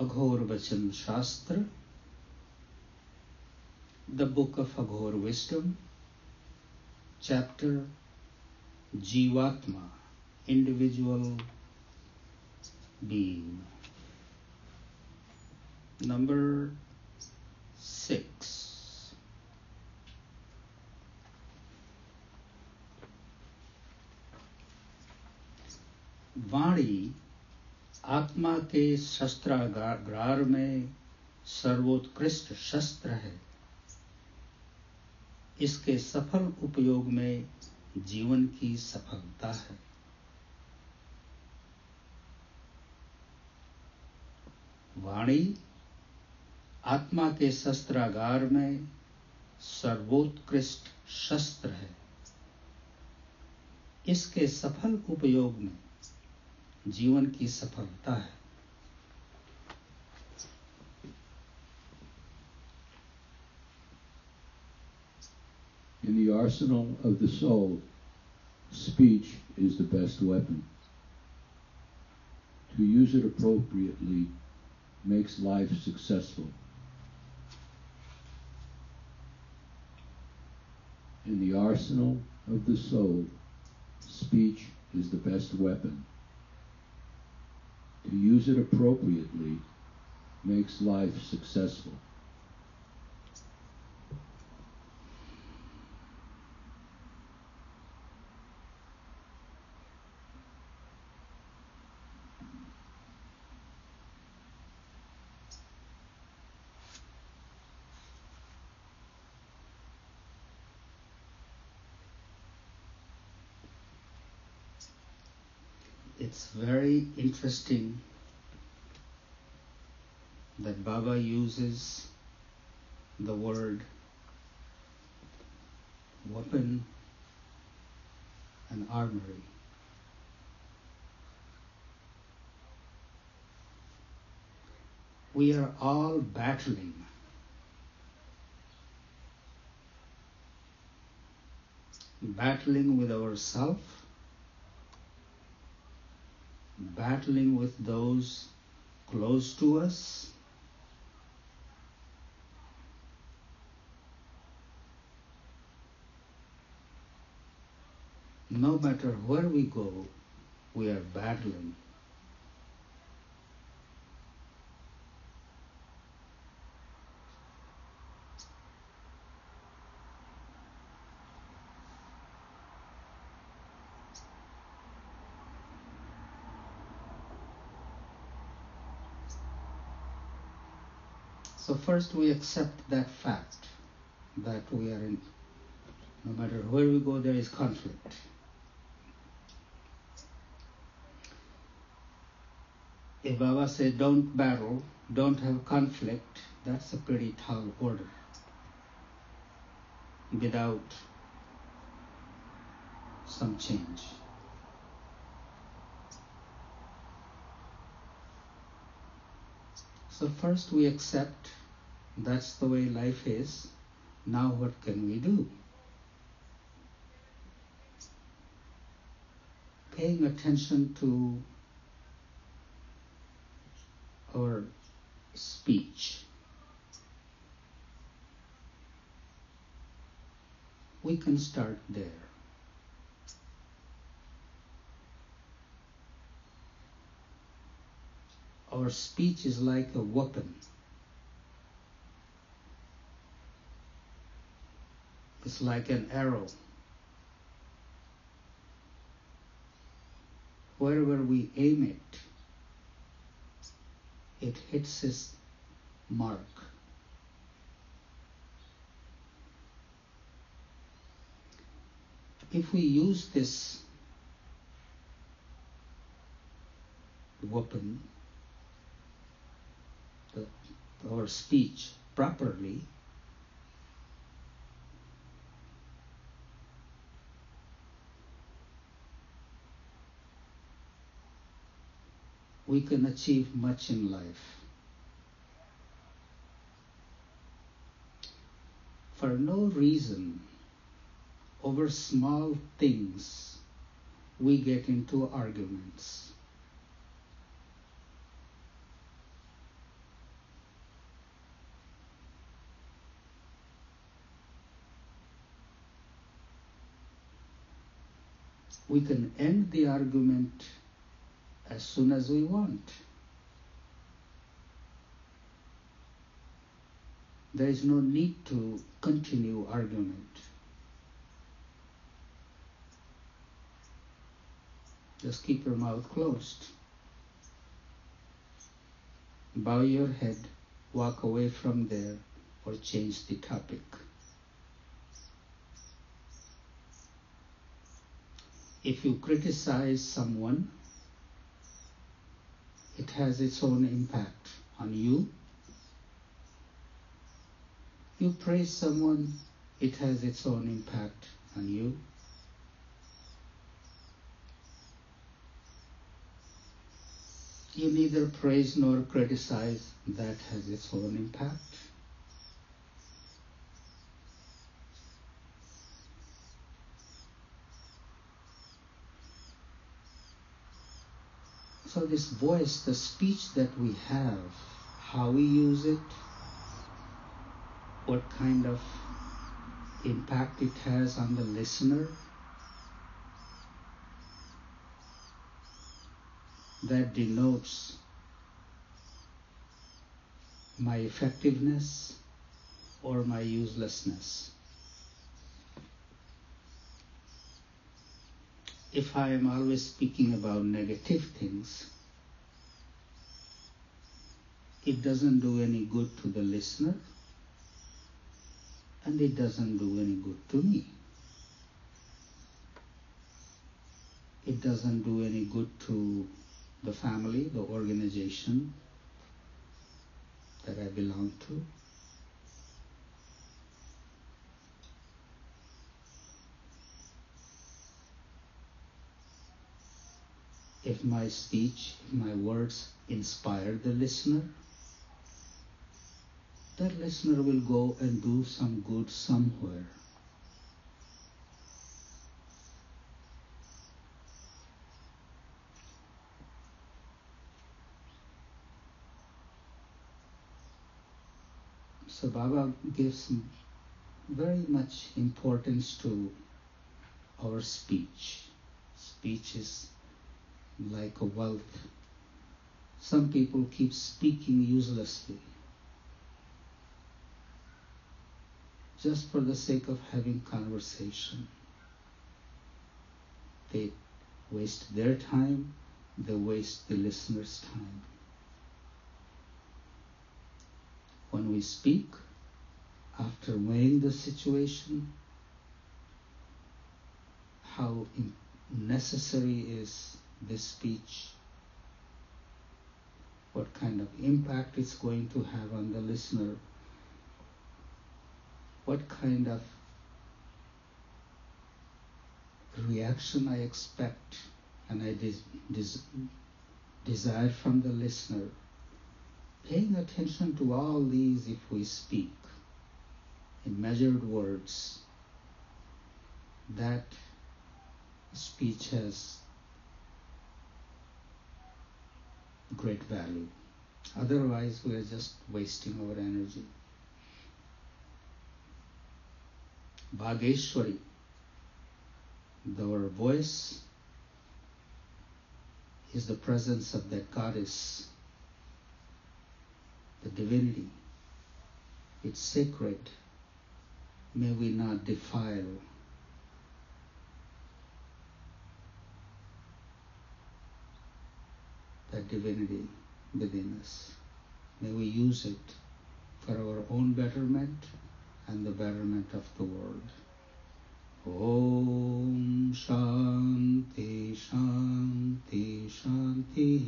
Aghor Vachan Shastra the book of Aghor wisdom chapter Jivatma individual being number 6 वाणी आत्मा के शस्त्रागार में सर्वोत्कृष्ट शस्त्र है। इसके सफल उपयोग में जीवन की सफलता है। वाणी, आत्मा के शस्त्रागार में सर्वोत्कृष्ट शस्त्र है। इसके सफल उपयोग में जीवन की सफलता है In the arsenal of the soul, speech is the best weapon. To use it appropriately makes life successful. In the arsenal of the soul, speech is the best weapon. Use it appropriately makes life successful. it's very interesting that Baba uses the word weapon and armory. We are all battling. Battling with ourselves battling with those close to us. No matter where we go, we are battling. So first we accept that fact that we are in, no matter where we go, there is conflict. If Baba said don't battle, don't have conflict, that's a pretty tall order. Without some change. So first we accept that's the way life is. Now what can we do? Paying attention to our speech. We can start there. Our speech is like a weapon. It's like an arrow. Wherever we aim it, it hits its mark. If we use this weapon, the, our speech properly, we can achieve much in life. for no reason, over small things, we get into arguments. We can end the argument as soon as we want. There is no need to continue argument. Just keep your mouth closed. Bow your head, walk away from there, or change the topic. If you criticize someone, it has its own impact on you you praise someone, it has its own impact on you. You neither praise nor criticize, that has its own impact. So, this voice, the speech that we have, how we use it, what kind of impact it has on the listener. That denotes my effectiveness or my uselessness. If I am always speaking about negative things, it doesn't do any good to the listener and it doesn't do any good to me. It doesn't do any good to the family, the organization that I belong to. If my speech, my words inspire the listener, that listener will go and do some good somewhere. So Baba gives very much importance to our speech. Speech is like a wealth. Some people keep speaking uselessly. just for the sake of having conversation. They waste their time, they waste the listener's time. When we speak, after weighing the situation, how necessary is this speech, what kind of impact it's going to have on the listener what kind of reaction I expect and I des- des- desire from the listener. Paying attention to all these if we speak in measured words, that speech has great value. Otherwise, we are just wasting our energy. Vageshwari, our voice is the presence of that goddess, the divinity. It's sacred. May we not defile that divinity within us. May we use it for our own betterment and the betterment of the world. Om Shanti Shanti Shanti